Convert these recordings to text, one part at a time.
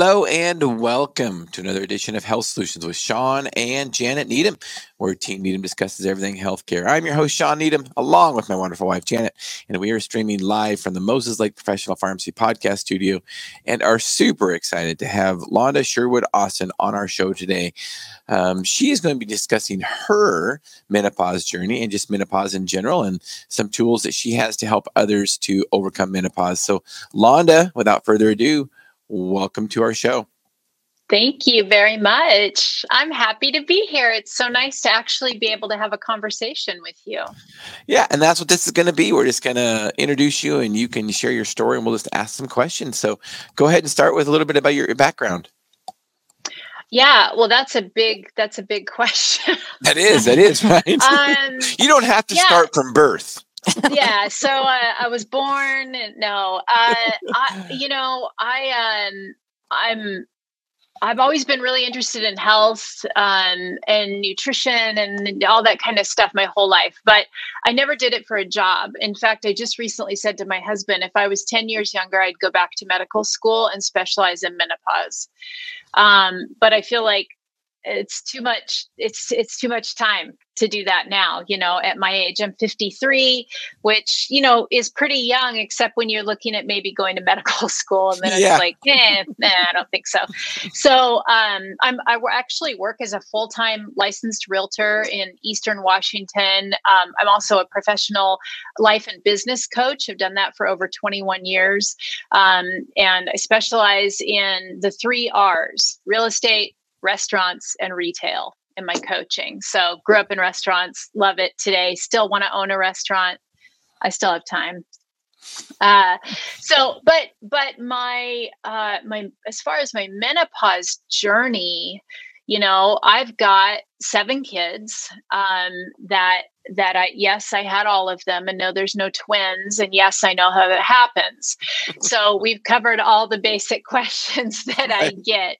Hello and welcome to another edition of Health Solutions with Shawn and Janet Needham, where Team Needham discusses everything healthcare. I'm your host, Shawn Needham, along with my wonderful wife, Janet, and we are streaming live from the Moses Lake Professional Pharmacy Podcast Studio and are super excited to have Londa Sherwood Austin on our show today. Um, she is going to be discussing her menopause journey and just menopause in general and some tools that she has to help others to overcome menopause. So, Londa, without further ado, welcome to our show. Thank you very much. I'm happy to be here. It's so nice to actually be able to have a conversation with you. Yeah, and that's what this is going to be. We're just going to introduce you and you can share your story and we'll just ask some questions. So go ahead and start with a little bit about your background. Yeah, well, that's a big that's a big question. that is, that is right. Um, you don't have to yeah. start from birth yeah so uh, i was born no uh, I, you know i um i'm I've always been really interested in health um, and nutrition and all that kind of stuff my whole life, but I never did it for a job. In fact, I just recently said to my husband, if I was 10 years younger, I'd go back to medical school and specialize in menopause. Um, but I feel like it's too much it's it's too much time to do that now you know at my age. I'm 53 which you know is pretty young except when you're looking at maybe going to medical school and then yeah. it's like eh, nah, i don't think so. So um, i'm i actually work as a full-time licensed realtor in eastern washington. Um, i'm also a professional life and business coach. I've done that for over 21 years. Um, and i specialize in the three r's real estate restaurants and retail in my coaching. So grew up in restaurants, love it today, still want to own a restaurant. I still have time. Uh, so, but, but my, uh, my, as far as my menopause journey, you know, I've got seven kids um, that that I yes I had all of them and no there's no twins and yes I know how that happens. so we've covered all the basic questions that I get.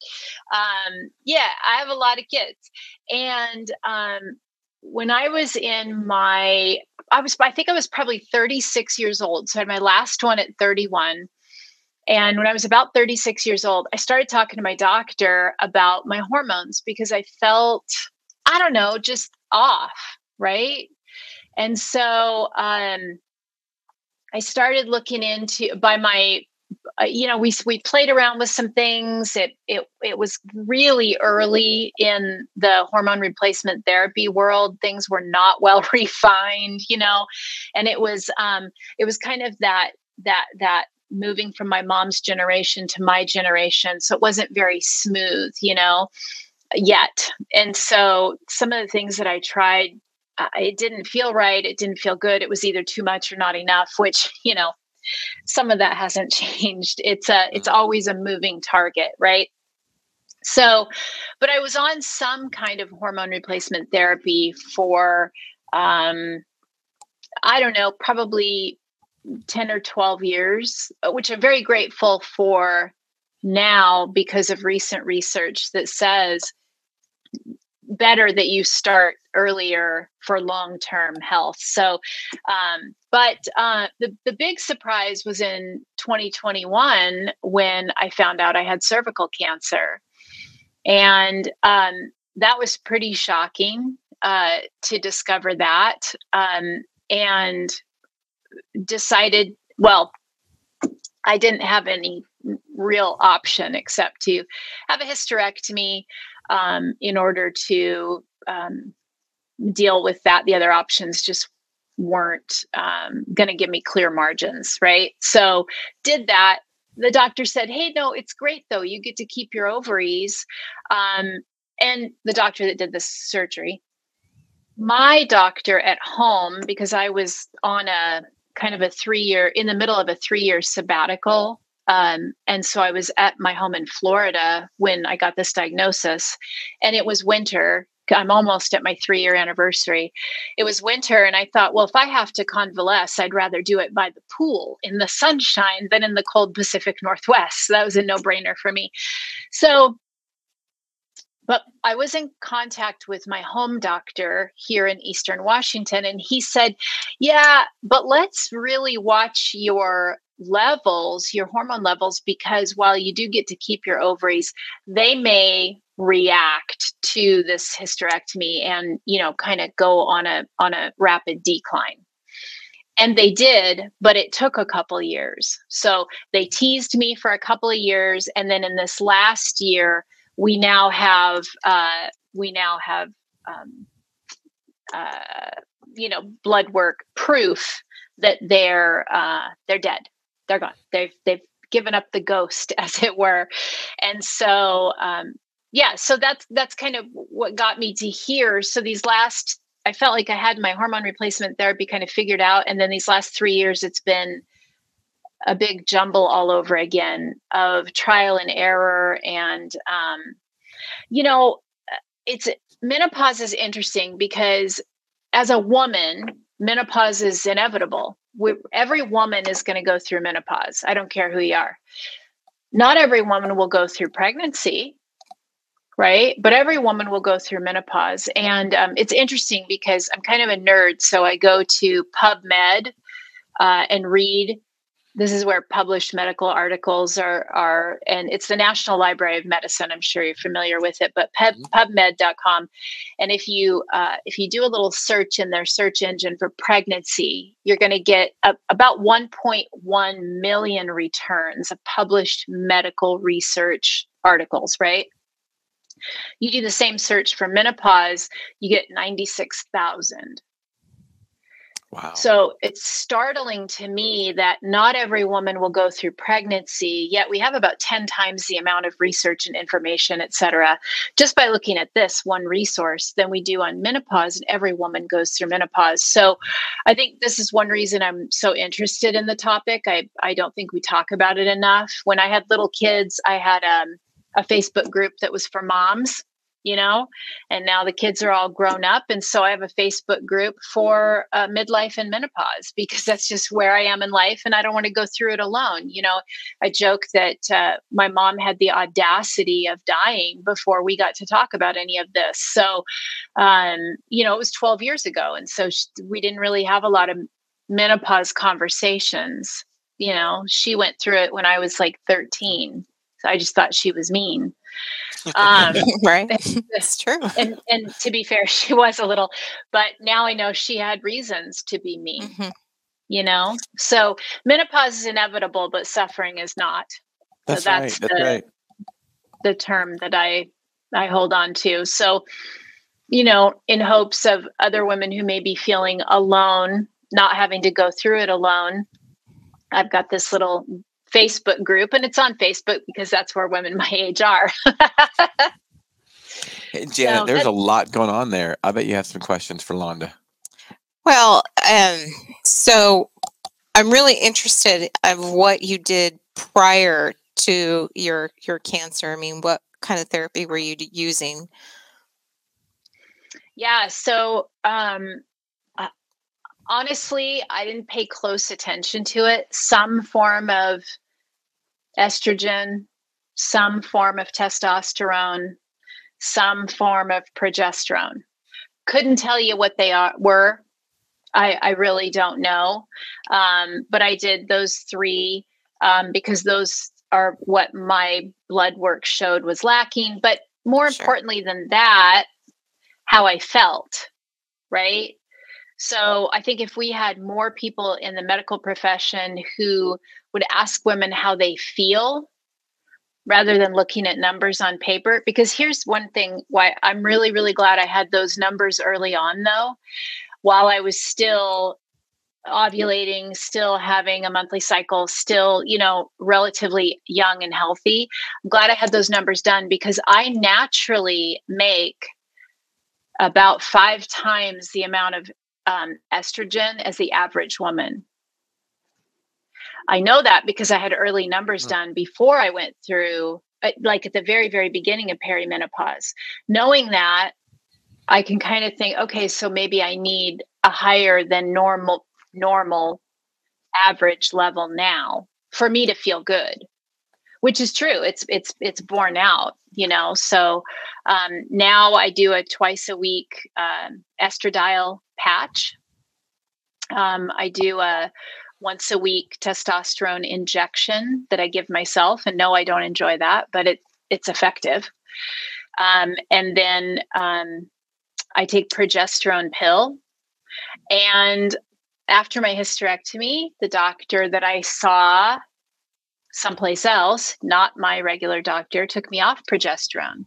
Um, yeah, I have a lot of kids, and um, when I was in my I was I think I was probably 36 years old. So I had my last one at 31 and when I was about 36 years old, I started talking to my doctor about my hormones because I felt, I don't know, just off, right? And so um, I started looking into by my uh, you know we we played around with some things. It it it was really early in the hormone replacement therapy world. Things were not well refined you know? And it was um it was kind of that that that moving from my mom's generation to my generation. So it wasn't very smooth, you know, yet. And so some of the things that I tried, uh, it didn't feel right. It didn't feel good. It was either too much or not enough, which, you know, some of that hasn't changed. It's a it's mm. always a moving target, right? So, but I was on some kind of hormone replacement therapy for um I don't know, probably 10 or 12 years, uh, which I'm very grateful for now because of recent research that says better that you start earlier for long term health. So, um, but uh, the, the big surprise was in 2021 when I found out I had cervical cancer. And um, that was pretty shocking uh, to discover that. Um, and decided, well, I didn't have any real option except to have a hysterectomy um, in order to um, deal with that. The other options just weren't um, going to give me clear margins, right? So, did that. The doctor said, Hey, no, it's great though. You get to keep your ovaries. Um, and the doctor that did the surgery, my doctor at home, because I was on a kind of a three year in the middle of a three year sabbatical. Um, and so i was at my home in florida when i got this diagnosis and it was winter. I'm almost at my three year anniversary. It was winter and i thought well if i have to convalesce i'd rather do it by the pool in the sunshine than in the cold pacific northwest. So that was a no brainer for me. So but I was in contact with my home doctor here in Eastern Washington, and he said, Yeah, but let's really watch your levels, your hormone levels, because while you do get to keep your ovaries, they may react to this hysterectomy and you know kind of go on a on a rapid decline. And they did but it took a couple years. So they teased me for a couple of years and then in this last year we now have uh, we now have um, uh, you know blood work proof that they're uh, they're dead. They're gone. They've they've given up the ghost as it were. And so um, yeah so that's that's kind of what got me to here so these last i felt like i had my hormone replacement therapy kind of figured out. And then these last three years it's been a big jumble all over again of trial and error and um, you know it's menopause is interesting because as a woman menopause is inevitable we, every woman is going to go through menopause i don't care who you are not every woman will go through pregnancy right? But every woman will go through menopause. And um, it's interesting because I'm kind of a nerd. So I go to PubMed uh, and read. This is where published medical articles are, are, and it's the National Library of Medicine. I'm sure you're familiar with it, but pub, mm-hmm. PubMed.com. And if you uh, if you do a little search in their search engine for pregnancy, you're going to get a, about 1.1 million returns of published medical research articles, right? You do the same search for menopause, you get 96,000. Wow. So it's startling to me that not every woman will go through pregnancy, yet we have about 10 times the amount of research and information, et cetera, just by looking at this one resource than we do on menopause, and every woman goes through menopause. So I think this is one reason I'm so interested in the topic. I, I don't think we talk about it enough. When I had little kids, I had um, a Facebook group that was for moms, you know, and now the kids are all grown up. And so I have a Facebook group for uh, midlife and menopause because that's just where I am in life and I don't want to go through it alone. You know, I joke that uh, my mom had the audacity of dying before we got to talk about any of this. So, um, you know, it was 12 years ago. And so she, we didn't really have a lot of menopause conversations. You know, she went through it when I was like 13 so I just thought she was mean. Um, right. That's true. And, and to be fair, she was a little, but now I know she had reasons to be mean. Mm-hmm. You know, so menopause is inevitable, but suffering is not. That's, so that's, right. that's the, right. the term that I I hold on to. So, you know, in hopes of other women who may be feeling alone, not having to go through it alone, I've got this little Facebook group, and it's on Facebook because that's where women my age are. hey, Janet, so there's a lot going on there. I bet you have some questions for Londa. Well, um, so I'm really interested of what you did prior to your your cancer. I mean, what kind of therapy were you using? Yeah, so um, honestly, I didn't pay close attention to it. Some form of estrogen, some form of testosterone, some form of progesterone. Couldn't tell you what they are were. I, I really don't know. Um, but I did those three um, because those are what my blood work showed was lacking. But more sure. importantly than that, how I felt, right? So I think if we had more people in the medical profession who would ask women how they feel rather than looking at numbers on paper, because here's one thing why I'm really, really glad I had those numbers early on, though, while I was still ovulating, still having a monthly cycle, still, you know, relatively young and healthy. I'm glad I had those numbers done because I naturally make about five times the amount of um, estrogen as the average woman. I know that because I had early numbers mm. done before I went through, uh, like at the very, very beginning of perimenopause. Knowing that, I can kind of think, okay, so maybe I need a higher than normal, normal average level now for me to feel good which is true it's it's it's borne out you know so um, now i do a twice a week um, estradiol patch um, i do a once a week testosterone injection that I give myself. And no, I don't enjoy that, but it it's effective. Um, and then um, I take progesterone pill. And after my hysterectomy, the doctor that I saw someplace else, not my regular doctor, took me off progesterone.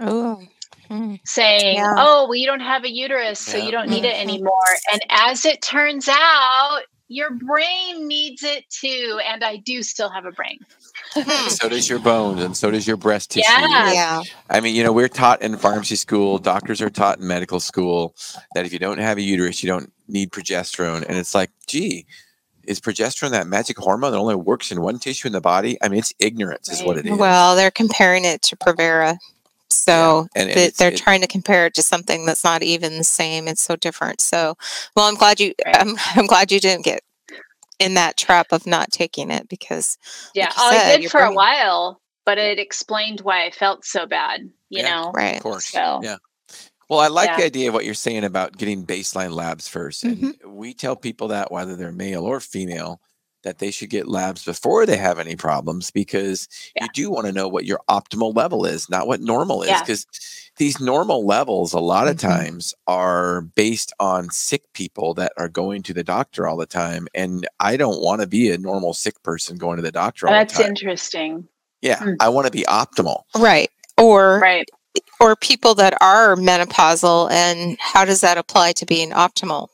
Oh. Hmm. Saying, Yeah. oh, well, you don't have a uterus, so Yeah. you don't need it Mhm. anymore. And as it turns out, your brain needs it too. And I do still have a brain. Hmm. so does your bones and so does your breast tissue. Yeah. Yeah. I mean, you know, we're taught in pharmacy school, doctors are taught in medical school that if you don't have a uterus, you don't need progesterone. And it's like, gee, is progesterone that magic hormone that only works in one tissue in the body? I mean, it's ignorance, is what it is. Well, they're comparing it to Provera. So and, and they, it's- they're it- trying to compare it to something that's not even the same. It's so different. So, well, I'm glad you. Right. I'm, I'm glad you didn't get in that trap of not taking it because Yeah. Like oh, said, I did your for a while, but it explained why I felt so bad, you Yeah. know? right. Of course. So- Yeah. Well, I like the idea of what you're saying about getting baseline labs 1st And Mm-hmm. we tell people that whether they're male or female, that they should get labs before they have any problems because Yeah. you do want to know what your optimal level is, not what normal is. Yeah. Because these normal levels, a lot of Mhm. times, are based on sick people that are going to the doctor all the time. And I don't want to be a normal sick person going to the doctor all That's the time. interesting. yeah. Hmm. I want to be optimal. Right. Or Right. or people that are menopausal, and how does that apply to being optimal?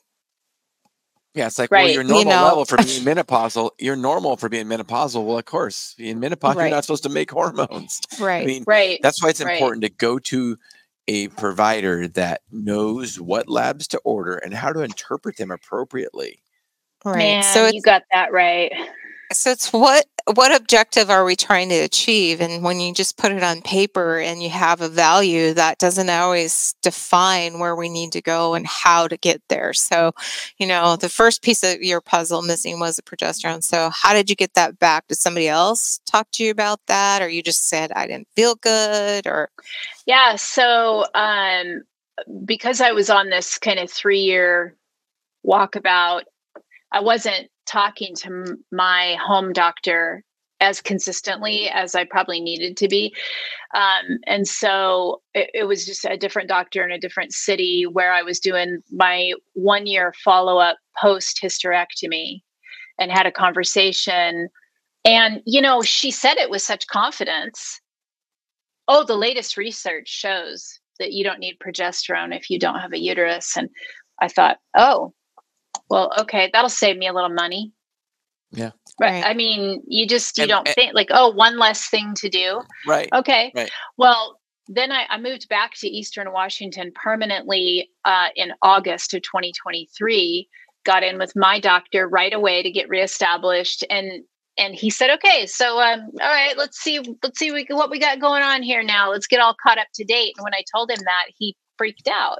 Yeah, it's like, well, Right. your You normal know. level for being menopausal, you're normal for being menopausal. Well, of course, in menopause, Right. you're not supposed to make hormones. Right. I mean, Right. that's why it's Right. important to go to a provider that knows what labs to order and how to interpret them appropriately. right. Man, so you got that right. So it's what what objective are we trying to achieve? And when you just put it on paper and you have a value, that doesn't always define where we need to go and how to get there. So, you know, the first piece of your puzzle missing was the progesterone. So, how did you get that back? Did somebody else talk to you about that, or you just said I didn't feel good, or Yeah. So, um, because I was on this kind of three year walkabout, I wasn't talking to my home doctor as consistently as I probably needed to be. Um, and so it, it was just a different doctor in a different city where I was doing my one year follow up post hysterectomy and had a conversation. And, you know, she said it with such confidence. Oh, the latest research shows that you don't need progesterone if you don't have a uterus. And I thought, oh, well, okay, that'll save me a little money. Yeah. Right. Right. I mean, you just you And- don't and- think like, oh, one less thing to do. Right. Okay. Right. Well, then I, I moved back to Eastern Washington permanently uh, in August of 2023. Got in with my doctor right away to get reestablished, and and he said, "Okay, so um, all right, let's see, let's see what we got going on here now. Let's get all caught up to date." And when I told him that, he freaked out.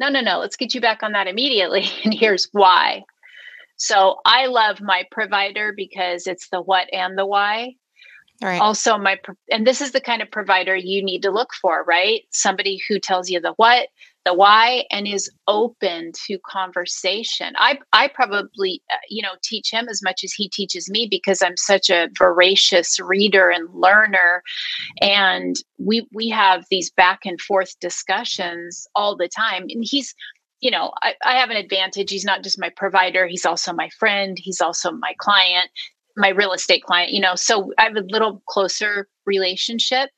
No, no, no. Let's get you back on that immediately, and here's why. So I love my provider because it's the what and the why right? also my and this is the kind of provider you need to look for right somebody who tells you the what the why and is open to conversation. I i probably uh, you know teach him as much as he teaches me because i'm such a voracious reader and learner. And we we have these back and forth discussions all the time. And he's you know I, I have an advantage. He's not just my provider. He's also my friend. He's also my client my real estate client you know so i have a little closer relationship.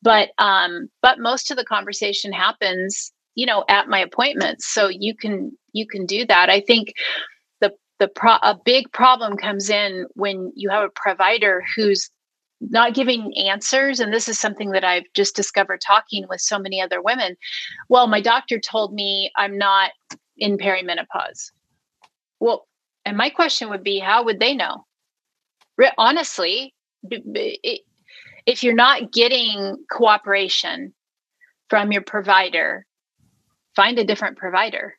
But um but most of the conversation happens you know at my appointments so you can you can do that. I think the the pro- a big problem comes in when you have a provider who's not giving answers. And this is something that i've just discovered talking with so many other women. Well my doctor told me i'm not in perimenopause. Well and my question would be how would they know? Honestly if you're not getting cooperation from your provider find a different provider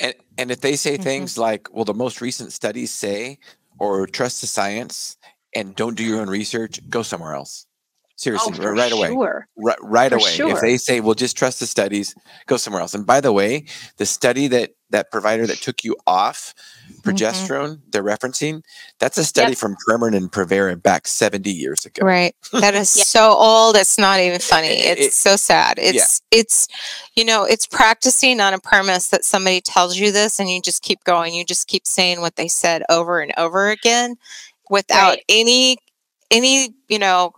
And and if they say Mhm. things like, well, the most recent studies say, or trust the science and don't do your own research, go somewhere else. Seriously, oh, right away. Sure. Right, away. sure. If they say, "Well, just trust the studies," go somewhere else. And by the way, the study that that provider that took you off mm-hmm. progesterone, they're referencing, that's a study Yep. from Premarin and Provera back 70 years ago. Right. That is Yeah. so old. It's not even funny. It's it- so sad. It's it's you know, it's practicing on a premise that somebody tells you this and you just keep going. You just keep saying what they said over and over again without Right. any any, you know,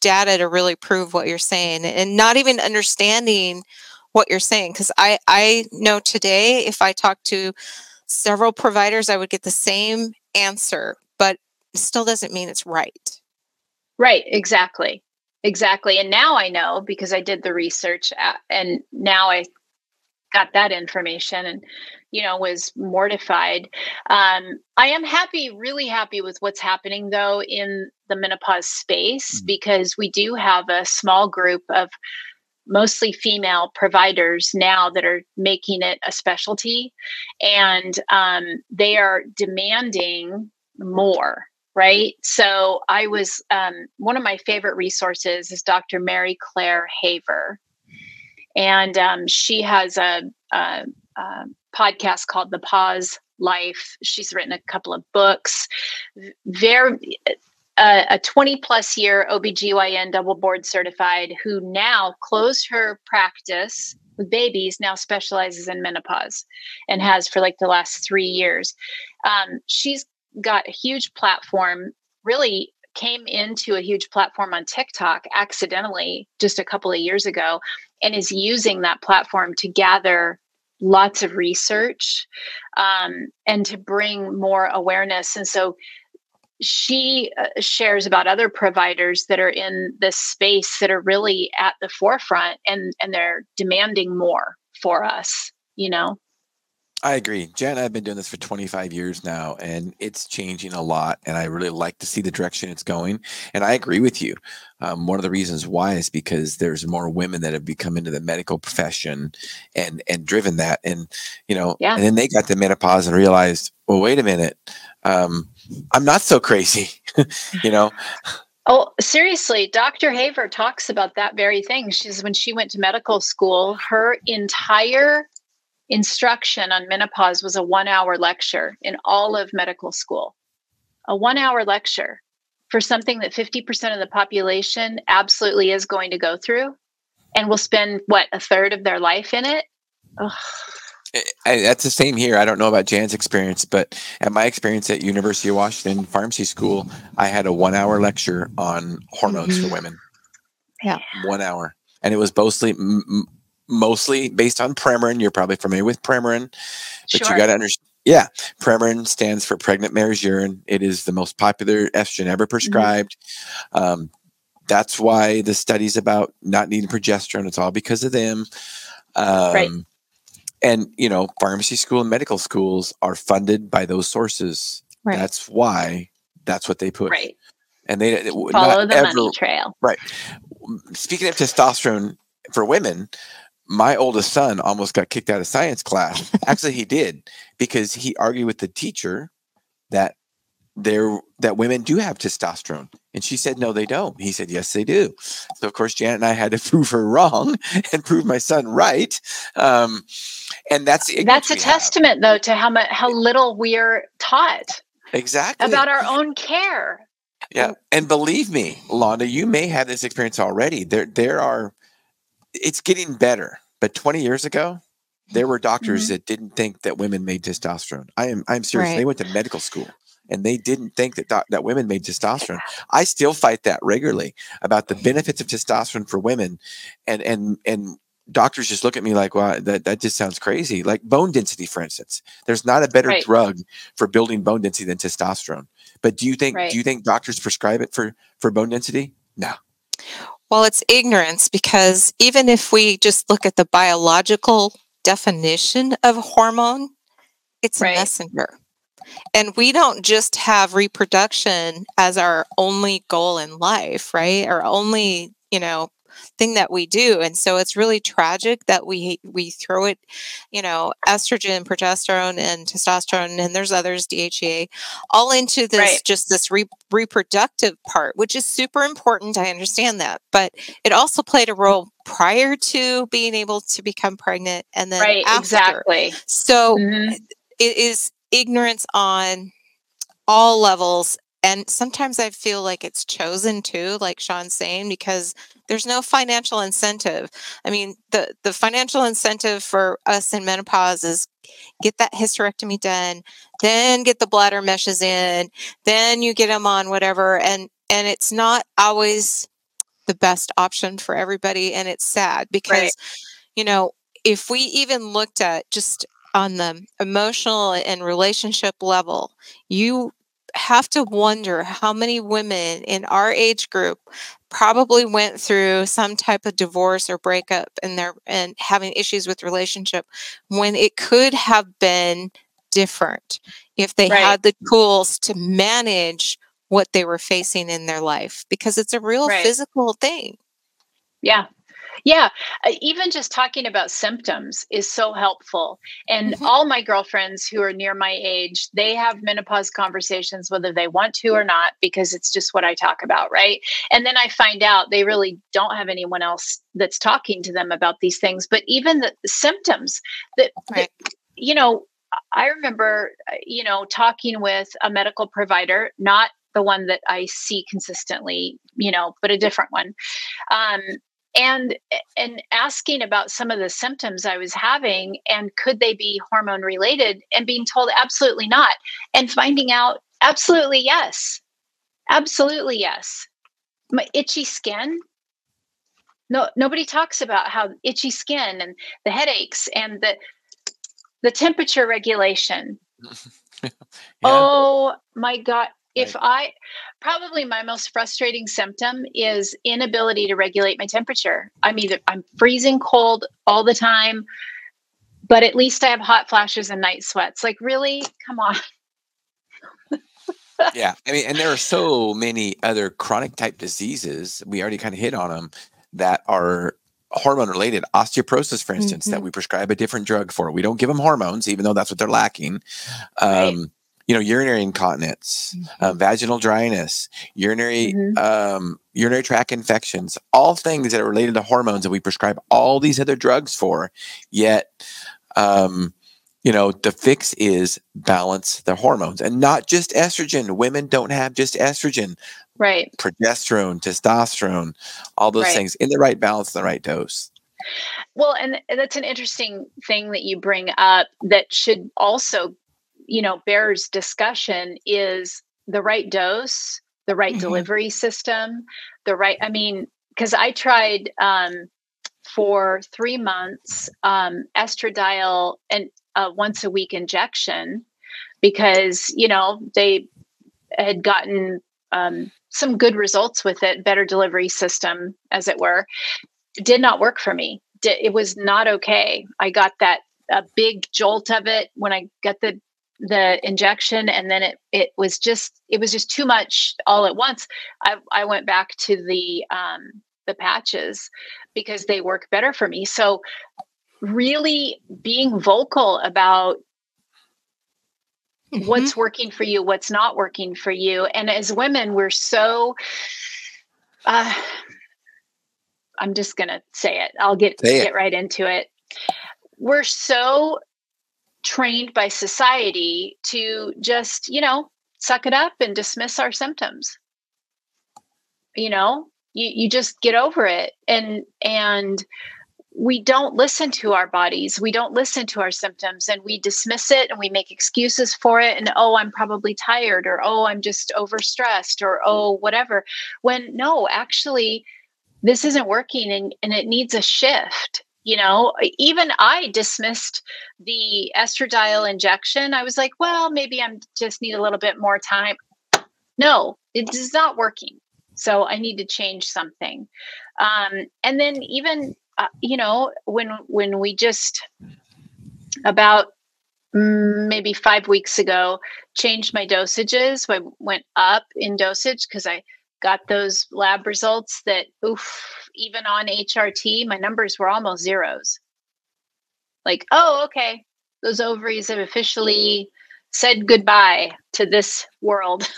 data to really prove what you're saying and not even understanding what you're saying cuz I I know today if I talk to several providers I would get the same answer, but still doesn't mean it's right. Right, exactly. Exactly. And now I know because I did the research a- and now I got that information and you know was mortified. Um I am happy, really happy with what's happening though in the menopause space Mhm. because we do have a small group of mostly female providers now that are making it a specialty and um, they are demanding more right so i was um, one of my favorite resources is dr mary claire haver and um, she has a, a, a podcast called the pause life she's written a couple of books a, a 20 plus year OBGYN double board certified who now closed her practice with babies, now specializes in menopause and has for like the last three years. Um, she's got a huge platform, really came into a huge platform on TikTok accidentally just a couple of years ago and is using that platform to gather lots of research um, and to bring more awareness. And so she uh, shares about other providers that are in this space that are really at the forefront and and they're demanding more for us you know I agree. Jen and I have been doing this for 25 years now, and it's changing a lot. And I really like to see the direction it's going. And I agree with you. Um, one of the reasons why is because there's more women that have become into the medical profession and and driven that. And you know, Yeah. and then they got to menopause and realized, well, wait a minute, um, I'm not so crazy. you know, oh seriously dr haver talks about that very thing she's when she went to medical school her entire instruction on menopause was a one hour lecture in all of medical school a one hour lecture for something that 50% of the population absolutely is going to go through and will spend what a third of their life in it Ugh. I, I- that's the same here. I don't know about Jan's experience, but at my experience at University of Washington Pharmacy School, I had a one-hour lecture on hormones for Mhm. women. Yeah. one hour, and it was mostly m- m- mostly based on Premarin. You're probably familiar with Premarin, but Sure. you got to understand. Yeah, Premarin stands for pregnant mare's urine. It is the most popular estrogen ever prescribed. Um, that's why the studies about not needing progesterone. It's all because of them. Um, Right. And you know, pharmacy school and medical schools are funded by those sources. Right. That's why. That's what they put. right And they follow the ever money trail Right. speaking of testosterone for women, my oldest son almost got kicked out of science class. Actually, he did because he argued with the teacher that there that women do have testosterone, and she said no, they don't. He said yes, they do. So of course, Janet and I had to prove her wrong and prove my son right. Um, and that's the that's a we have. testament though to how much how little we're taught exactly about our own care Yeah, and believe me, Londa, you may have this experience already. There, there are. It's getting better, but 20 years ago, there were doctors Mhm. that didn't think that women made testosterone. I am, I'm serious. Right. They went to medical school, and they didn't think that doc- that women made testosterone. I still fight that regularly about the benefits of testosterone for women, and and and doctors just look at me like, "Wow, that that just sounds crazy." Like bone density, for instance. There's not a better Right. drug for building bone density than testosterone. But do you think Right. do you think doctors prescribe it for for bone density? No. Well, it's ignorance because even if we just look at the biological definition of hormone, it's Right. a messenger. And we don't just have reproduction as our only goal in life, right? Our only, you know, thing that we do and so it's really tragic that we we throw it you know estrogen progesterone and testosterone and there's others DHEA, all into this right. just this re- reproductive part which is super important i understand that but it also played a role prior to being able to become pregnant and then right after. exactly so mm-hmm. it is ignorance on all levels and sometimes I feel like it's chosen too, like Shawn's saying, because there's no financial incentive. I mean, the the financial incentive for us in menopause is get that hysterectomy done, then get the bladder meshes in, then you get them on whatever, and and it's not always the best option for everybody, and it's sad because right. you know if we even looked at just on the emotional and relationship level, you have to wonder how many women in our age group probably went through some type of divorce or breakup and they're and having issues with relationship when it could have been different if they right. had the tools to manage what they were facing in their life because it's a real right. physical thing. Yeah, yeah, uh, even just talking about symptoms is so helpful. And mm-hmm. all my girlfriends who are near my age, they have menopause conversations whether they want to or not because it's just what I talk about, right? And then I find out they really don't have anyone else that's talking to them about these things. But even the, symptoms that, right. that, you know, I remember, uh, you know, talking with a medical provider, not the one that I see consistently, you know, but a different one. Um, and and asking about some of the symptoms i was having and could they be hormone related and being told absolutely not and finding out absolutely yes. Absolutely yes. My itchy skin. No nobody talks about how itchy skin and the headaches and the the temperature regulation. Yeah. oh my god if I probably my most frustrating symptom is inability to regulate my temperature. I'm either I'm freezing cold all the time, but at least I have hot flashes and night sweats. Like really? Come on. yeah, I mean, and there are so many other chronic type diseases. We already kind of hit on them that are hormone related osteoporosis for instance mm-hmm. that we prescribe a different drug for we don't give them hormones even though that's what they're lacking um, right you know, urinary incontinence, mm-hmm. uh, vaginal dryness, urinary mm-hmm. um, urinary tract infections, all things that are related to hormones that we prescribe all these other drugs for. Yet, um, you know, the fix is balance the hormones and not just estrogen. Women don't have just estrogen, right? Progesterone, testosterone, all those right. things in the right balance, the right dose. Well, and that's an interesting thing that you bring up that should also you know bears discussion is the right dose the right mm-hmm. delivery system the right i mean because i tried um, for three months um, estradiol and uh, once a week injection because you know they had gotten um, some good results with it better delivery system as it were. Did not work for me. It was not okay. I got that a big jolt of it when i got the the injection and then it it was just it was just too much all at once. I i went back to the um the patches because they work better for me. So really being vocal about mm-hmm. what's working for you what's not working for you. And as women we're so uh i'm just gonna say it. I'll get say get it. right into it. We're so trained by society to just, you know, suck it up and dismiss our symptoms. You know, you, you just get over it. And, and, we don't listen to our bodies. We don't listen to our symptoms and we dismiss it and we make excuses for it. And oh, I'm probably tired or oh, I'm just overstressed or oh, whatever. When no, actually, this isn't working and, and it needs a shift you know even i dismissed the estradiol injection. I was like well maybe i'm just need a little bit more time. No it is not working. So i need to change something. Um, and then even uh, you know when when we just about mm, maybe five weeks ago changed my dosages i went up in dosage because i got those lab results that oof, even on HRT, my numbers were almost zeros. Like, oh, okay, those ovaries have officially said goodbye to this world.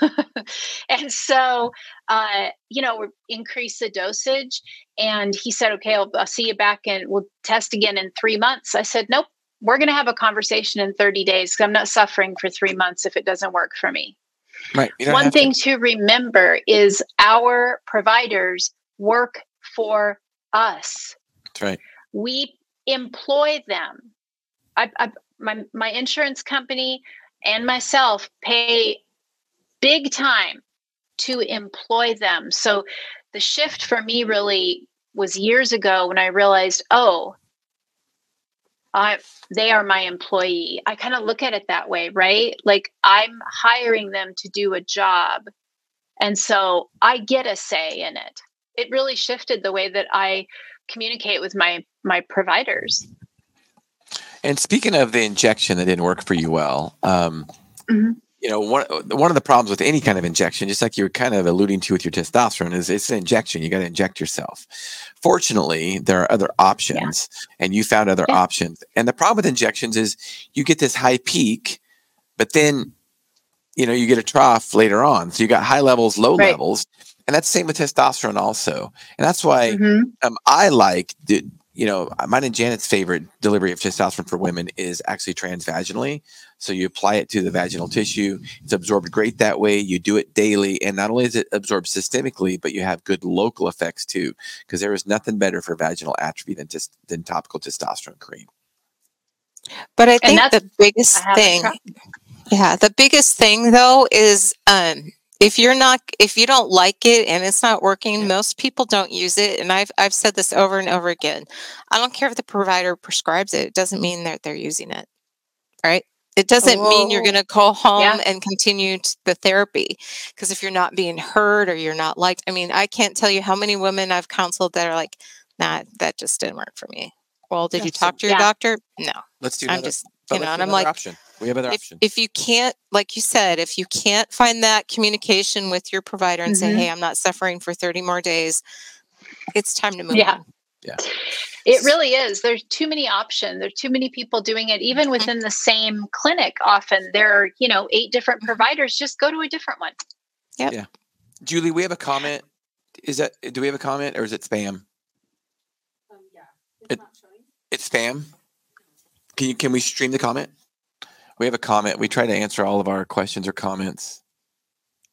and so, uh, you know, we increase the dosage. And he said, okay, I'll, I'll see you back and we'll test again in three months. I said, nope, we're going to have a conversation in 30 days because I'm not suffering for three months if it doesn't work for me. Right. One thing to. to remember is our providers work for us. That's right. We employ them. I, I, my my insurance company and myself pay big time to employ them. So the shift for me really was years ago when I realized, oh, I, they are my employee. I kind of look at it that way, right? Like I'm hiring them to do a job. And so I get a say in it. It really shifted the way that I communicate with my my providers. And speaking of the injection that didn't work for you well, um, mm-hmm. You know, one one of the problems with any kind of injection, just like you were kind of alluding to with your testosterone, is it's an injection. You got to inject yourself. Fortunately, there are other options, yeah. and you found other yeah. options. And the problem with injections is you get this high peak, but then you know you get a trough later on. So you got high levels, low right. levels, and that's the same with testosterone also. And that's why mm-hmm. um, I like the, you know, mine and Janet's favorite delivery of testosterone for women is actually transvaginally. So you apply it to the vaginal tissue. It's absorbed great that way. You do it daily. And not only is it absorbed systemically, but you have good local effects too, because there is nothing better for vaginal atrophy than, just, than topical testosterone cream. But I think the biggest thing, yeah, the biggest thing though is um, if you're not if you don't like it and it's not working most people don't use it and i've i've said this over and over again i don't care if the provider prescribes it it doesn't mean that they're using it right it doesn't Whoa. mean you're going to go home yeah. and continue the therapy because if you're not being heard or you're not liked i mean i can't tell you how many women i've counseled that are like nah that just didn't work for me well did you talk to your yeah. doctor no let's do another, i'm just you know and i'm like option. We have other if, options. If you can't, like you said, if you can't find that communication with your provider and mm-hmm. say, "Hey, I'm not suffering for 30 more days," it's time to move yeah. on. Yeah. It really is. There's too many options. There's too many people doing it, even mm-hmm. within the same clinic. Often there are, you know, eight different mm-hmm. providers. Just go to a different one. Yep. Yeah. Julie, we have a comment. Is that do we have a comment or is it spam? Um, yeah. It's it. It's spam. Can you can we stream the comment? We have a comment. We try to answer all of our questions or comments.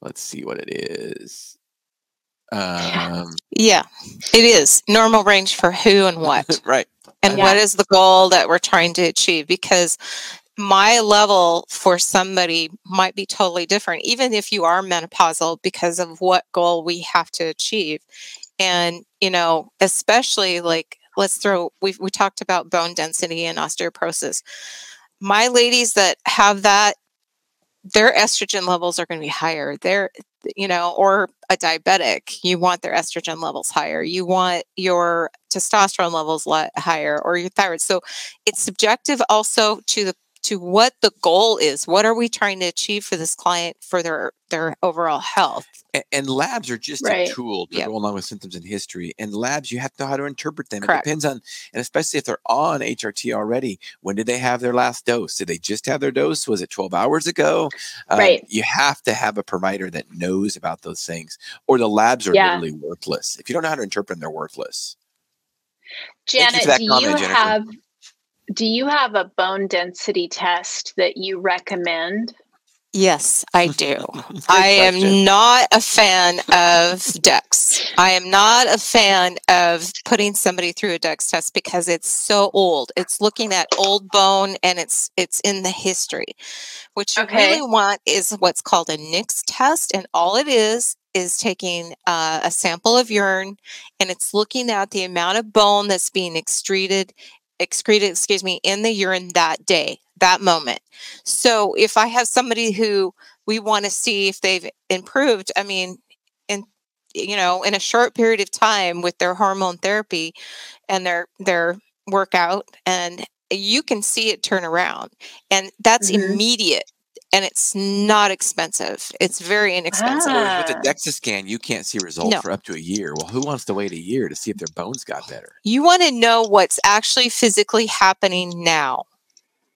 Let's see what it is. Um, yeah, it is normal range for who and what. right. And yeah. what is the goal that we're trying to achieve? Because my level for somebody might be totally different, even if you are menopausal, because of what goal we have to achieve. And, you know, especially like, let's throw, we we talked about bone density and osteoporosis my ladies that have that their estrogen levels are going to be higher. They're you know or a diabetic you want their estrogen levels higher. You want your testosterone levels higher or your thyroid. So it's subjective also to the to what the goal is. What are we trying to achieve for this client for their their overall health? And, and labs are just right. a tool to yep. go along with symptoms and history. And labs, you have to know how to interpret them. Correct. It depends on, and especially if they're on HRT already, when did they have their last dose? Did they just have their dose? Was it 12 hours ago? Um, right. You have to have a provider that knows about those things, or the labs are yeah. literally worthless. If you don't know how to interpret them, they're worthless. Janet, do you comment, have do you have a bone density test that you recommend? Yes, I do. I am not a fan of DEXA. I am not a fan of putting somebody through a DEXA test because it's so old. It's looking at old bone and it's it's in the history. What you okay. really want is what's called a NICS test, and all it is is taking uh, a sample of urine and it's looking at the amount of bone that's being excreted excreted, excuse me, in the urine that day, that moment. So if I have somebody who we want to see if they've improved, I mean, in you know, in a short period of time with their hormone therapy and their their workout and you can see it turn around and that's mm-hmm. immediate and it's not expensive. It's very inexpensive. Ah. With the DEXA scan, you can't see results No. for up to a year. Well, who wants to wait a year to see if their bones got better? You want to know what's actually physically happening now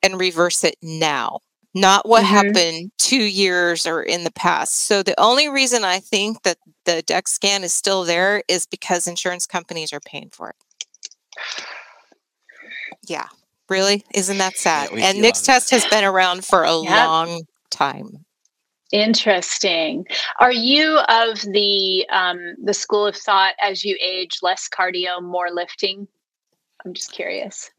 and reverse it now, not what Mhm. happened two years or in the past. So the only reason I think that the DEXA scan is still there is because insurance companies are paying for it. Yeah, really? Isn't that sad? we and see Nick's test has been around for a Yeah. long time. Interesting. Are you of the um, the school of thought as you age, less cardio, more lifting? I'm just curious.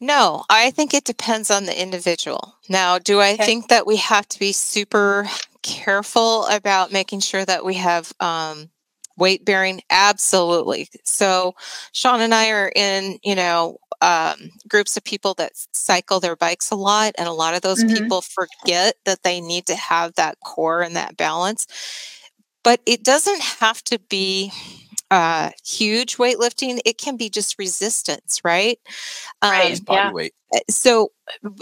No, I think it depends on the individual. Now, do I Okay. think that we have to be super careful about making sure that we have um, weight bearing? Absolutely. So, Shawn and I are in, you know, um, groups of people that cycle their bikes a lot, and a lot of those Mhm. people forget that they need to have that core and that balance. But it doesn't have to be uh, huge weightlifting. It can be just resistance, right? Right. Just body Yeah. weight. Uh, so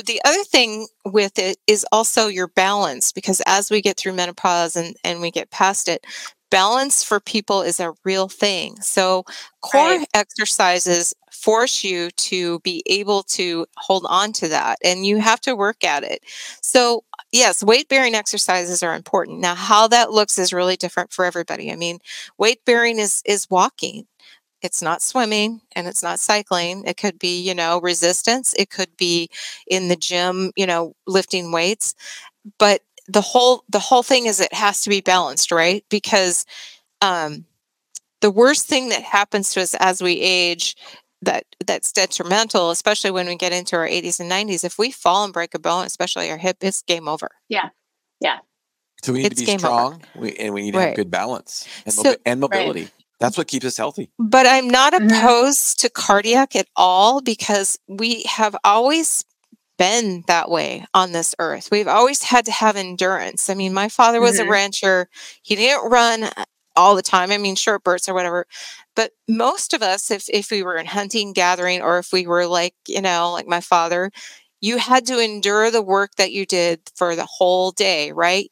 the other thing with it is also your balance because as we get through menopause and, and we get past it balance for people is a real thing. So core Right. exercises force you to be able to hold on to that and you have to work at it. So yes weight bearing exercises are important. Now how that looks is really different for everybody. I mean weight bearing is is walking. It's not swimming and it's not cycling. It could be you know resistance. It could be in the gym you know lifting weights. But the whole the whole thing is it has to be balanced right because um the worst thing that happens to us as we age that that's detrimental especially when we get into our 80s and 90s if we fall and break a bone especially our hip it's game over Yeah, yeah. So we need It's to be strong, we, and we need to have good balance and, So- mobi- and mobility. That's what keeps us healthy. But I'm not Mhm. opposed to cardiac at all because we have always been that way on this earth. We've always had to have endurance. I mean, my father was Mhm. a rancher. He didn't run uh, all the time. I mean, short bursts or whatever. But most of us, if if we were in hunting, gathering, or if we were like, you know, like my father, you had to endure the work that you did for the whole day, right?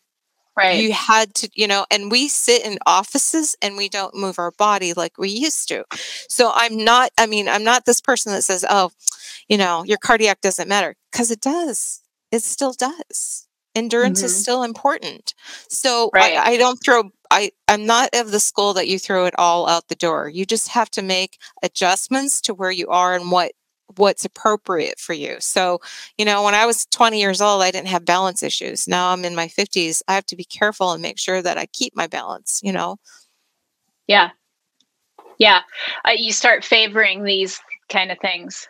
Right. you had to you know and we sit in offices and we don't move our body like we used to so i'm not i mean i'm not this person that says oh you know your cardiac doesn't matter because it does it still does endurance is Mhm. still important so Right. I, I don't throw i i'm not of the school that you throw it all out the door you just have to make adjustments to where you are and what what's appropriate for you so you know when i was 20 years old i didn't have balance issues now i'm in my 50s i have to be careful and make sure that i keep my balance you know yeah. Yeah. Uh, you start favoring these kind of things.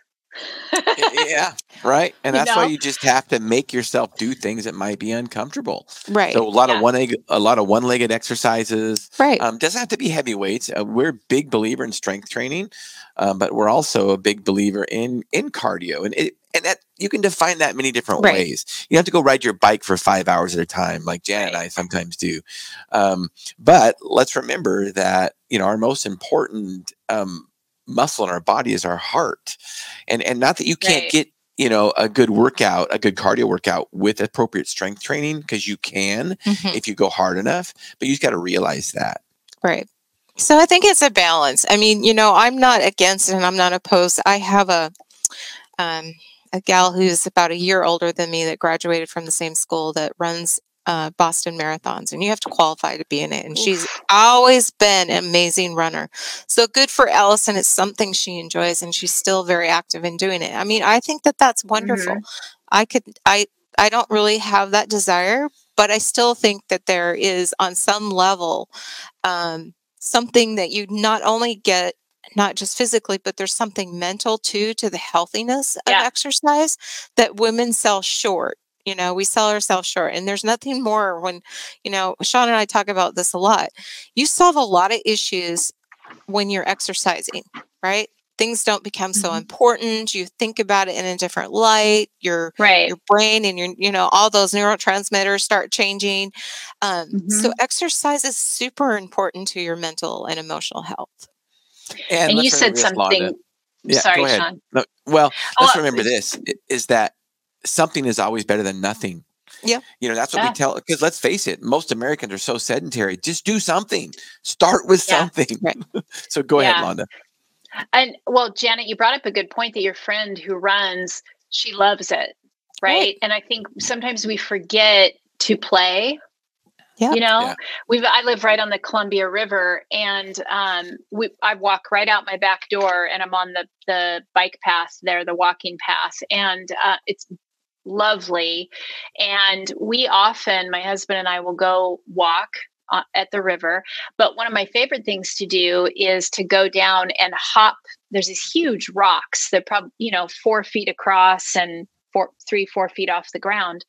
Yeah, right. And You that's why you just have to make yourself do things that might be uncomfortable. right So a lot Yeah. of one leg, a lot of one-legged exercises. right Um, doesn't have to be heavy weights. Uh, we're a big believer in strength training, um, but we're also a big believer in in cardio, and it and that you can define that many different Right. ways. You have to go ride your bike for five hours at a time, like Jan and I sometimes do. Um, but let's remember that you know our most important um, muscle in our body is our heart, and and not that you can't Right. get you know a good workout, a good cardio workout with appropriate strength training because you can Mhm. if you go hard enough, but you have got to realize that. Right. So I think it's a balance. I mean, you know, I'm not against it and I'm not opposed. I have a um, a gal who's about a year older than me that graduated from the same school that runs uh, Boston marathons, and you have to qualify to be in it. And she's always been an amazing runner. So good for Allison. It's something she enjoys, and she's still very active in doing it. I mean, I think that that's wonderful. I could, I, I don't really have that desire, but I still think that there is, on some level, um, something that you not only get not just physically but there's something mental too to the healthiness of Yeah. exercise that women sell short you know we sell ourselves short and there's nothing more when you know Shawn and i talk about this a lot you solve a lot of issues when you're exercising right things don't become so Mhm. important you think about it in a different light your Right. your brain and your you know all those neurotransmitters start changing um, so exercise is super important to your mental and emotional health And, And you said remember this, Londa. something. Yeah, sorry, go ahead. Shawn. No, well, Oh, let's uh, remember this is that something is always better than nothing. Yeah. You know, that's what Yeah. we tell because let's face it, most Americans are so sedentary. Just do something. Start with Yeah. something. Right. so go ahead, Londa. And well, Janet, you brought up a good point that your friend who runs, she loves it, right? Right. And I think sometimes we forget to play. Yeah. You know, Yeah. we've I live right on the Columbia River, and um, we I walk right out my back door, and I'm on the the bike path there, the walking path, and uh, it's lovely. And we often, my husband and I, will go walk uh, at the river. But one of my favorite things to do is to go down and hop. There's these huge rocks that probably you know four feet across and four, three, four feet off the ground.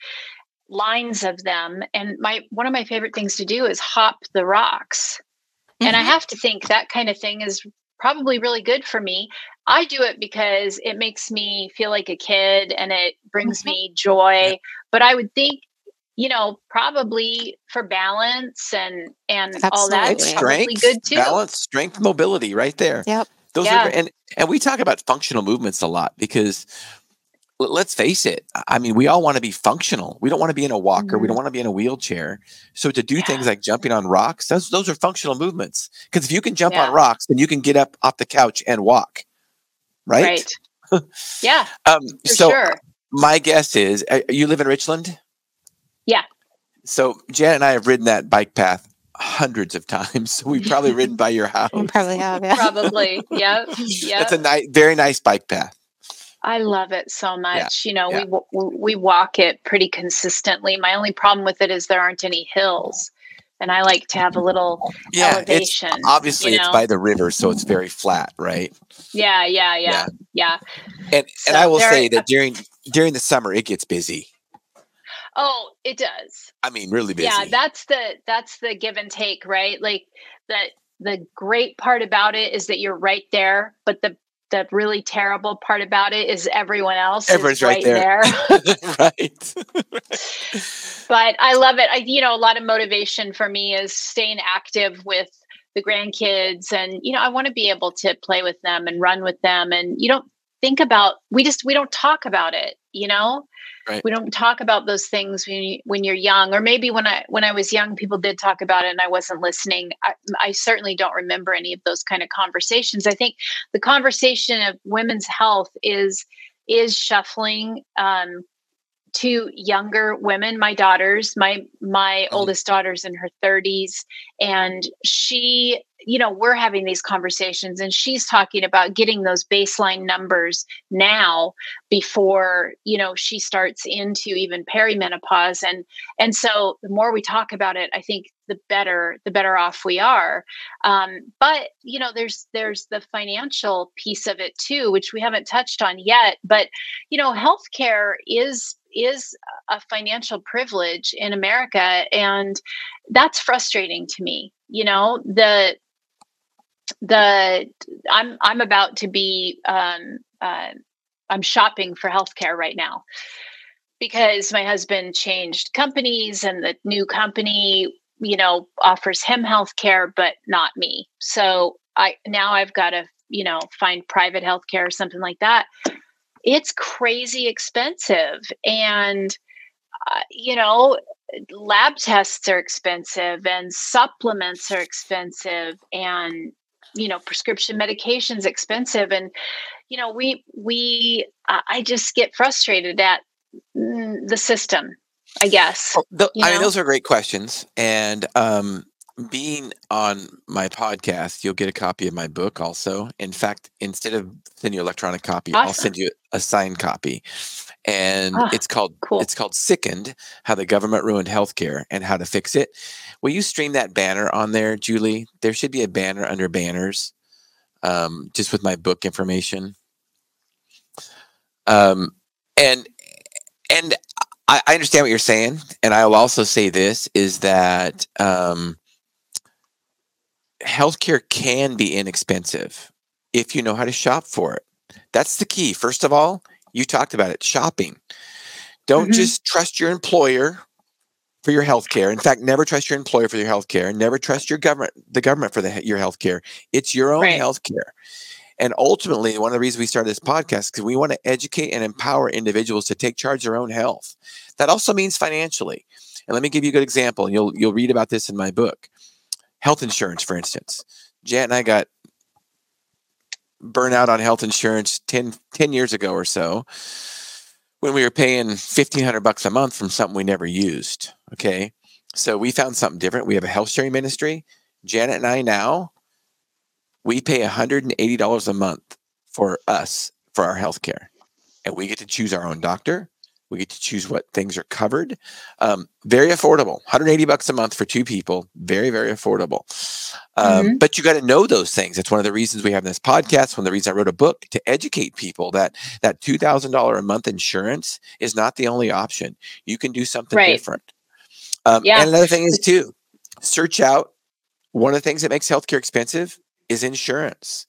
Lines of them, and my one of my favorite things to do is hop the rocks. And I Mhm. have to think that kind of thing is probably really good for me. I do it because it makes me feel like a kid and it brings Mhm. me joy. But I would think, you know, probably for balance and and all that, it's And probably strength, good too. balance, strength, mobility, right there. Yep. Those Yeah. are and and we talk about functional movements a lot because l- let's face it. I mean, we all want to be functional. We don't want to be in a walker. We Mhm. don't want to be in a wheelchair. So to do Yeah. things like jumping on rocks, those those are functional movements. Because if you can jump on rocks, then you can get up off the couch and walk. Right. Right. yeah, Um, for so sure. my guess is uh, you live in Richland. Yeah. So Jan and I have ridden that bike path hundreds of times. So we've probably ridden by your house. You probably have, yeah. Probably. Yeah. Yep. It's a nice, very nice bike path. I love it so much. You know, yeah. we we walk it pretty consistently. My only problem with it is there aren't any hills, and I like to have a little Yeah, elevation. it's obviously you it's by the river, so it's very flat, right? yeah, yeah, yeah, yeah. And So and I will say that during during the summer it gets busy. Oh, it does. I mean, really busy. Yeah, that's the that's the give and take, right? Like the the great part about it is that you're right there, but the the really terrible part about it is everyone else Everyone's is right right, there. there. right. but I love it. I, you know, a lot of motivation for me is staying active with the grandkids, and you know, I want to be able to play with them and run with them. And you don't think about we just we don't talk about it. You know, Right. we don't talk about those things when you, when you're young, or maybe when I when I was young, people did talk about it, and I wasn't listening. I, I certainly don't remember any of those kind of conversations. I think the conversation of women's health is is shuffling. Um, to younger women my daughters my my Mhm. oldest daughter's in her 30s and she you know we're having these conversations and she's talking about getting those baseline numbers now before you know she starts into even perimenopause and and so the more we talk about it i think the better the better off we are um, but you know there's there's the financial piece of it too which we haven't touched on yet but you know healthcare is is a financial privilege in America and that's frustrating to me you know? The the I'm I'm about to be um, uh, I'm shopping for healthcare right now because my husband changed companies and the new company you know offers him healthcare but not me. So I now I've got to you know find private healthcare or something like that it's crazy expensive. And uh, you know lab tests are expensive and supplements are expensive and you know prescription medications expensive. And you know we we uh, i just get frustrated at mm, the system i guess tho- you I mean, those are great questions. And um, being on my podcast, you'll get a copy of my book also. In fact, instead of sending you an electronic copy, I'll send you a signed copy. And Ah, it's called cool. it's called Sickened: How the Government Ruined Healthcare and How to Fix It. Will you stream that banner on there, Julie? There should be a banner under banners, um, just with my book information. Um, and and I, I understand what you're saying, and I will also say this: is that um, healthcare can be inexpensive if you know how to shop for it. That's the key. First of all, you talked about it: shopping. Don't Mhm. just trust your employer for your health care. In fact, never trust your employer for your health care. Never trust your government, the government for the, your health care. It's your own Right. health care. And ultimately, one of the reasons we started this podcast because we want to educate and empower individuals to take charge of their own health. That also means financially. And let me give you a good example. And you'll you'll read about this in my book. Health insurance, for instance. Jan and I got burnout on health insurance 10, 10 years ago or so when we were paying 1500 bucks a month from something we never used. Okay. So we found something different. We have a health sharing ministry. Janet and I now, we pay $180 a month for us for our health care. And we get to choose our own doctor. We get to choose what things are covered. Um, very affordable, 180 bucks a month for two people. Very, very affordable. Um, mm-hmm. But you got to know those things. That's one of the reasons we have this podcast. One of the reasons I wrote a book to educate people that that two thousand dollar a month insurance is not the only option. You can do something right. different. Um, yeah. And another thing is too, search out one of the things that makes healthcare expensive is insurance.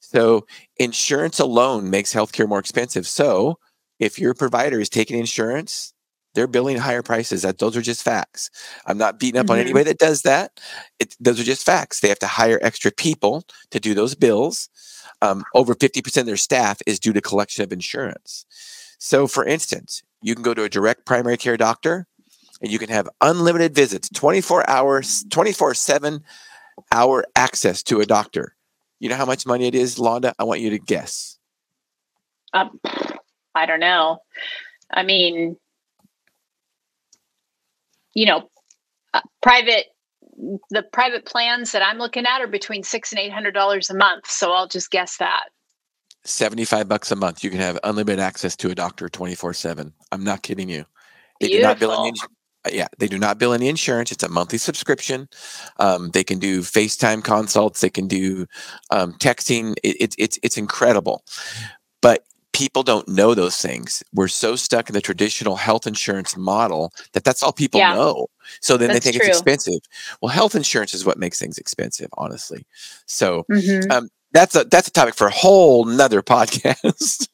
So insurance alone makes healthcare more expensive. So if your provider is taking insurance, they're billing higher prices. That those are just facts. I'm not beating up mm-hmm. on anybody that does that. It, those are just facts. They have to hire extra people to do those bills. Um, over 50% of their staff is due to collection of insurance. So, for instance, you can go to a direct primary care doctor and you can have unlimited visits, 24 hours, 24 7 hour access to a doctor. You know how much money it is, Londa? I want you to guess. Um, I don't know. I mean, you know, uh, private the private plans that I'm looking at are between six and eight hundred dollars a month. So I'll just guess that. 75 bucks a month. You can have unlimited access to a doctor 24 7. I'm not kidding you. They Beautiful. do not bill any, uh, yeah, they do not bill any insurance. It's a monthly subscription. Um, they can do FaceTime consults. They can do um, texting. It, it, it's it's incredible. But people don't know those things. We're so stuck in the traditional health insurance model that that's all people yeah. know. So then that's they think true. it's expensive. Well, health insurance is what makes things expensive, honestly. So mm-hmm. um, that's a that's a topic for a whole nother podcast.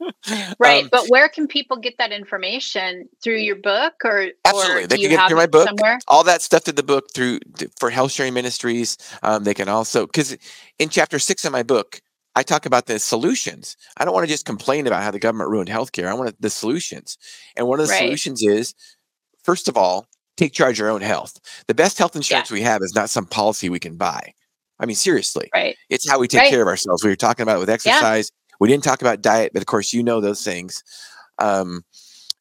right, um, but where can people get that information through your book or absolutely or they can get it through my book. Somewhere? All that stuff through the book through for health sharing ministries. Um, they can also because in chapter six of my book, I talk about the solutions. I don't want to just complain about how the government ruined healthcare. I want the solutions. And one of the right. solutions is, first of all, take charge of your own health. The best health insurance yeah. we have is not some policy we can buy. I mean, seriously, right. it's how we take right. care of ourselves. We were talking about it with exercise. Yeah. We didn't talk about diet, but of course, you know those things. Um,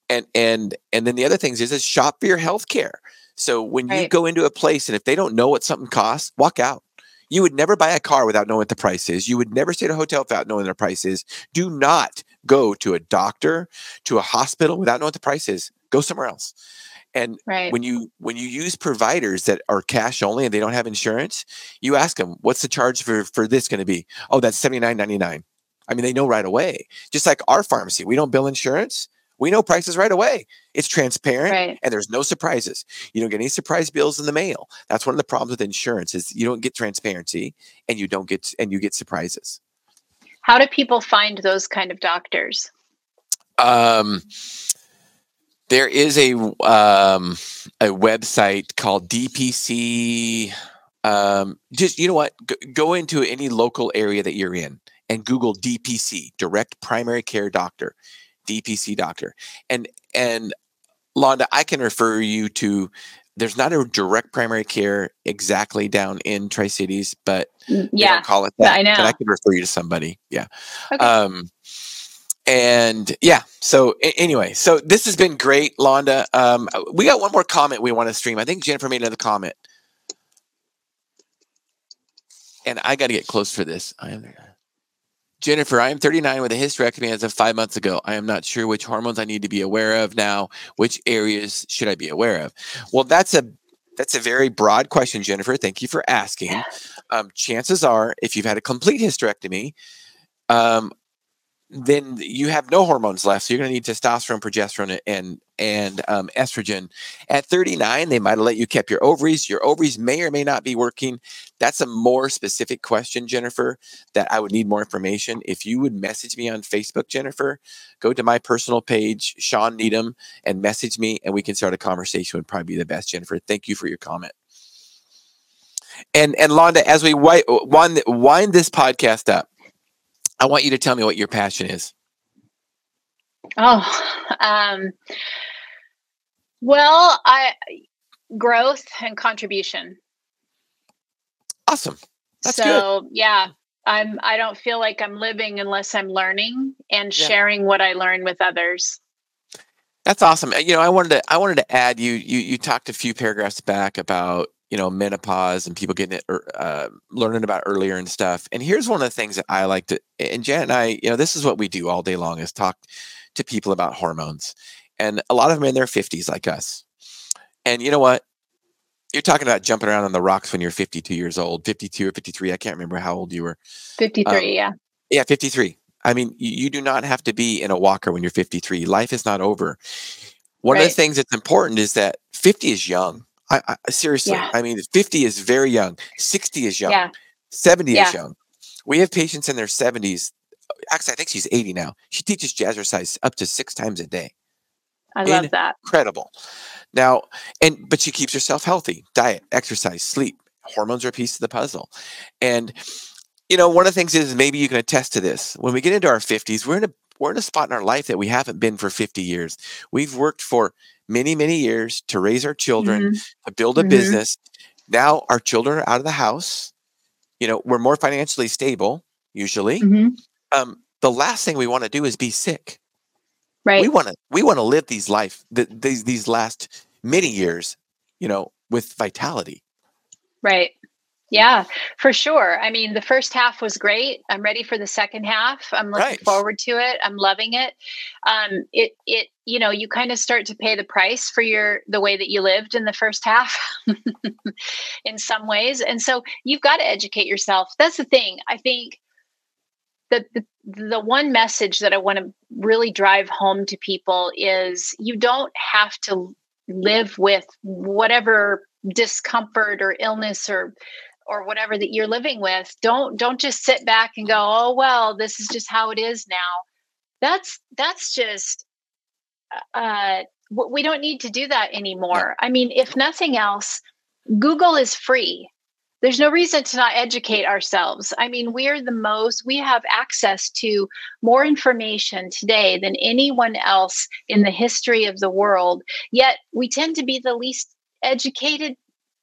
and and and then the other things is is shop for your health care. So when right. you go into a place and if they don't know what something costs, walk out. You would never buy a car without knowing what the price is. You would never stay at a hotel without knowing what the price is. Do not go to a doctor, to a hospital without knowing what the price is. Go somewhere else. And right. when you when you use providers that are cash only and they don't have insurance, you ask them, "What's the charge for for this going to be?" Oh, that's seventy nine ninety nine. I mean, they know right away. Just like our pharmacy, we don't bill insurance. We know prices right away. It's transparent right. and there's no surprises. You don't get any surprise bills in the mail. That's one of the problems with insurance is you don't get transparency and you don't get and you get surprises. How do people find those kind of doctors? Um there is a um a website called DPC um just you know what go, go into any local area that you're in and Google DPC, direct primary care doctor DPC doctor. And and Londa, I can refer you to there's not a direct primary care exactly down in Tri Cities, but yeah, call it that. I know. But I can refer you to somebody. Yeah. Okay. Um, and yeah, so anyway, so this has been great, Londa. Um, we got one more comment we want to stream. I think Jennifer made another comment, and I got to get close for this. I am there. Jennifer, I am 39 with a hysterectomy as of five months ago. I am not sure which hormones I need to be aware of now. Which areas should I be aware of? Well, that's a that's a very broad question, Jennifer. Thank you for asking. Um, chances are, if you've had a complete hysterectomy, um, then you have no hormones left. So you're going to need testosterone, progesterone, and and um, estrogen. At 39, they might have let you keep your ovaries. Your ovaries may or may not be working. That's a more specific question, Jennifer. That I would need more information. If you would message me on Facebook, Jennifer, go to my personal page, Shawn Needham, and message me, and we can start a conversation. Would probably be the best, Jennifer. Thank you for your comment. And and Londa, as we wind wind this podcast up I want you to tell me what your passion is. Oh, um, well, I growth and contribution. Awesome. That's so good. yeah, I'm. I don't feel like I'm living unless I'm learning and yeah. sharing what I learn with others. That's awesome. You know, I wanted to. I wanted to add. You you you talked a few paragraphs back about you know menopause and people getting it er, uh, learning about earlier and stuff. And here's one of the things that I like to. And Janet and I, you know, this is what we do all day long is talk to people about hormones, and a lot of them in their 50s like us. And you know what? You're talking about jumping around on the rocks when you're 52 years old, 52 or 53. I can't remember how old you were. 53, um, yeah. Yeah, 53. I mean, you, you, do not have to be in a walker when you're 53. Life is not over. One right. of the things that's important is that 50 is young. I, I seriously, yeah. I mean, 50 is very young. 60 is young. Yeah. 70 yeah. is young. We have patients in their 70s. Actually, I think she's 80 now. She teaches jazzercise up to six times a day. I love that. Incredible. Now, and but she keeps herself healthy, diet, exercise, sleep. Hormones are a piece of the puzzle. And you know, one of the things is maybe you can attest to this. When we get into our 50s, we're in a we're in a spot in our life that we haven't been for 50 years. We've worked for many, many years to raise our children, mm-hmm. to build a mm-hmm. business. Now our children are out of the house. You know, we're more financially stable, usually. Mm-hmm. Um, the last thing we want to do is be sick. Right. We want to we want to live these life th- these these last many years, you know, with vitality. Right. Yeah, for sure. I mean, the first half was great. I'm ready for the second half. I'm looking right. forward to it. I'm loving it. Um, it it you know you kind of start to pay the price for your the way that you lived in the first half, in some ways, and so you've got to educate yourself. That's the thing. I think the, the the one message that I want to really drive home to people is you don't have to live with whatever discomfort or illness or or whatever that you're living with. Don't don't just sit back and go oh well this is just how it is now. That's that's just uh, uh we don't need to do that anymore. I mean if nothing else google is free there's no reason to not educate ourselves. I mean, we're the most, we have access to more information today than anyone else in the history of the world. Yet we tend to be the least educated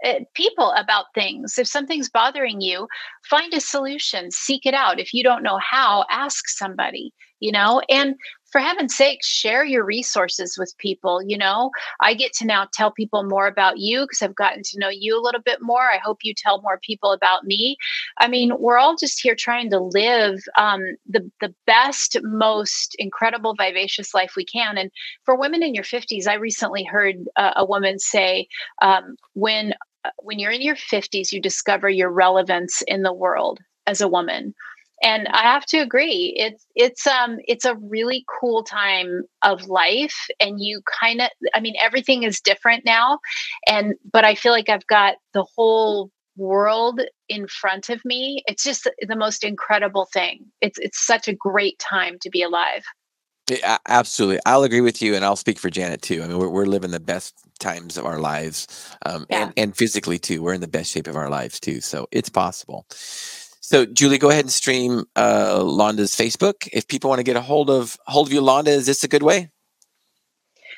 eh, people about things. If something's bothering you, find a solution, seek it out. If you don't know how, ask somebody, you know, and for heaven's sake, share your resources with people. You know, I get to now tell people more about you because I've gotten to know you a little bit more. I hope you tell more people about me. I mean, we're all just here trying to live um, the the best, most incredible, vivacious life we can. And for women in your fifties, I recently heard uh, a woman say, um, "When uh, when you're in your 50s, you discover your relevance in the world as a woman." And i have to agree it's it's um it's a really cool time of life and you kind of i mean everything is different now and but i feel like i've got the whole world in front of me. It's just the most incredible thing. It's it's such a great time to be alive. Yeah, absolutely. I'll agree with you and i'll speak for janet too. I mean we're, we're living the best times of our lives um, yeah. and, and physically too. We're in the best shape of our lives too so it's possible so, Julie, go ahead and stream uh, Londa's Facebook. If people want to get a hold of hold of you, Londa, is this a good way?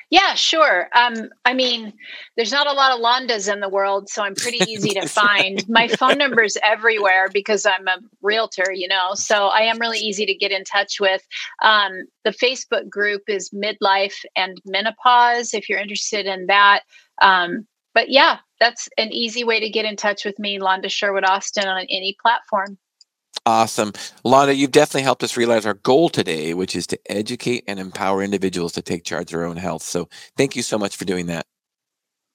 Yeah, sure. Um, I mean, there's not a lot of Londas in the world, so I'm pretty easy to find. My phone number is everywhere because I'm a realtor, you know, so I am really easy to get in touch with. Um, the Facebook group is Midlife and Menopause if you're interested in that. Um, but yeah, that's an easy way to get in touch with me, Londa Sherwood Austin, on any platform. Awesome. Londa, you've definitely helped us realize our goal today, which is to educate and empower individuals to take charge of their own health. So thank you so much for doing that.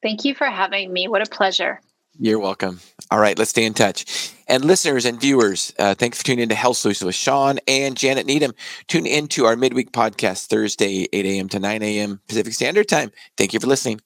Thank you for having me. What a pleasure. You're welcome. All right, let's stay in touch. And listeners and viewers, uh, thanks for tuning in to Health Solutions with Shawn and Janet Needham. Tune in to our midweek podcast Thursday, 8 a.m. to 9 a.m. Pacific Standard Time. Thank you for listening.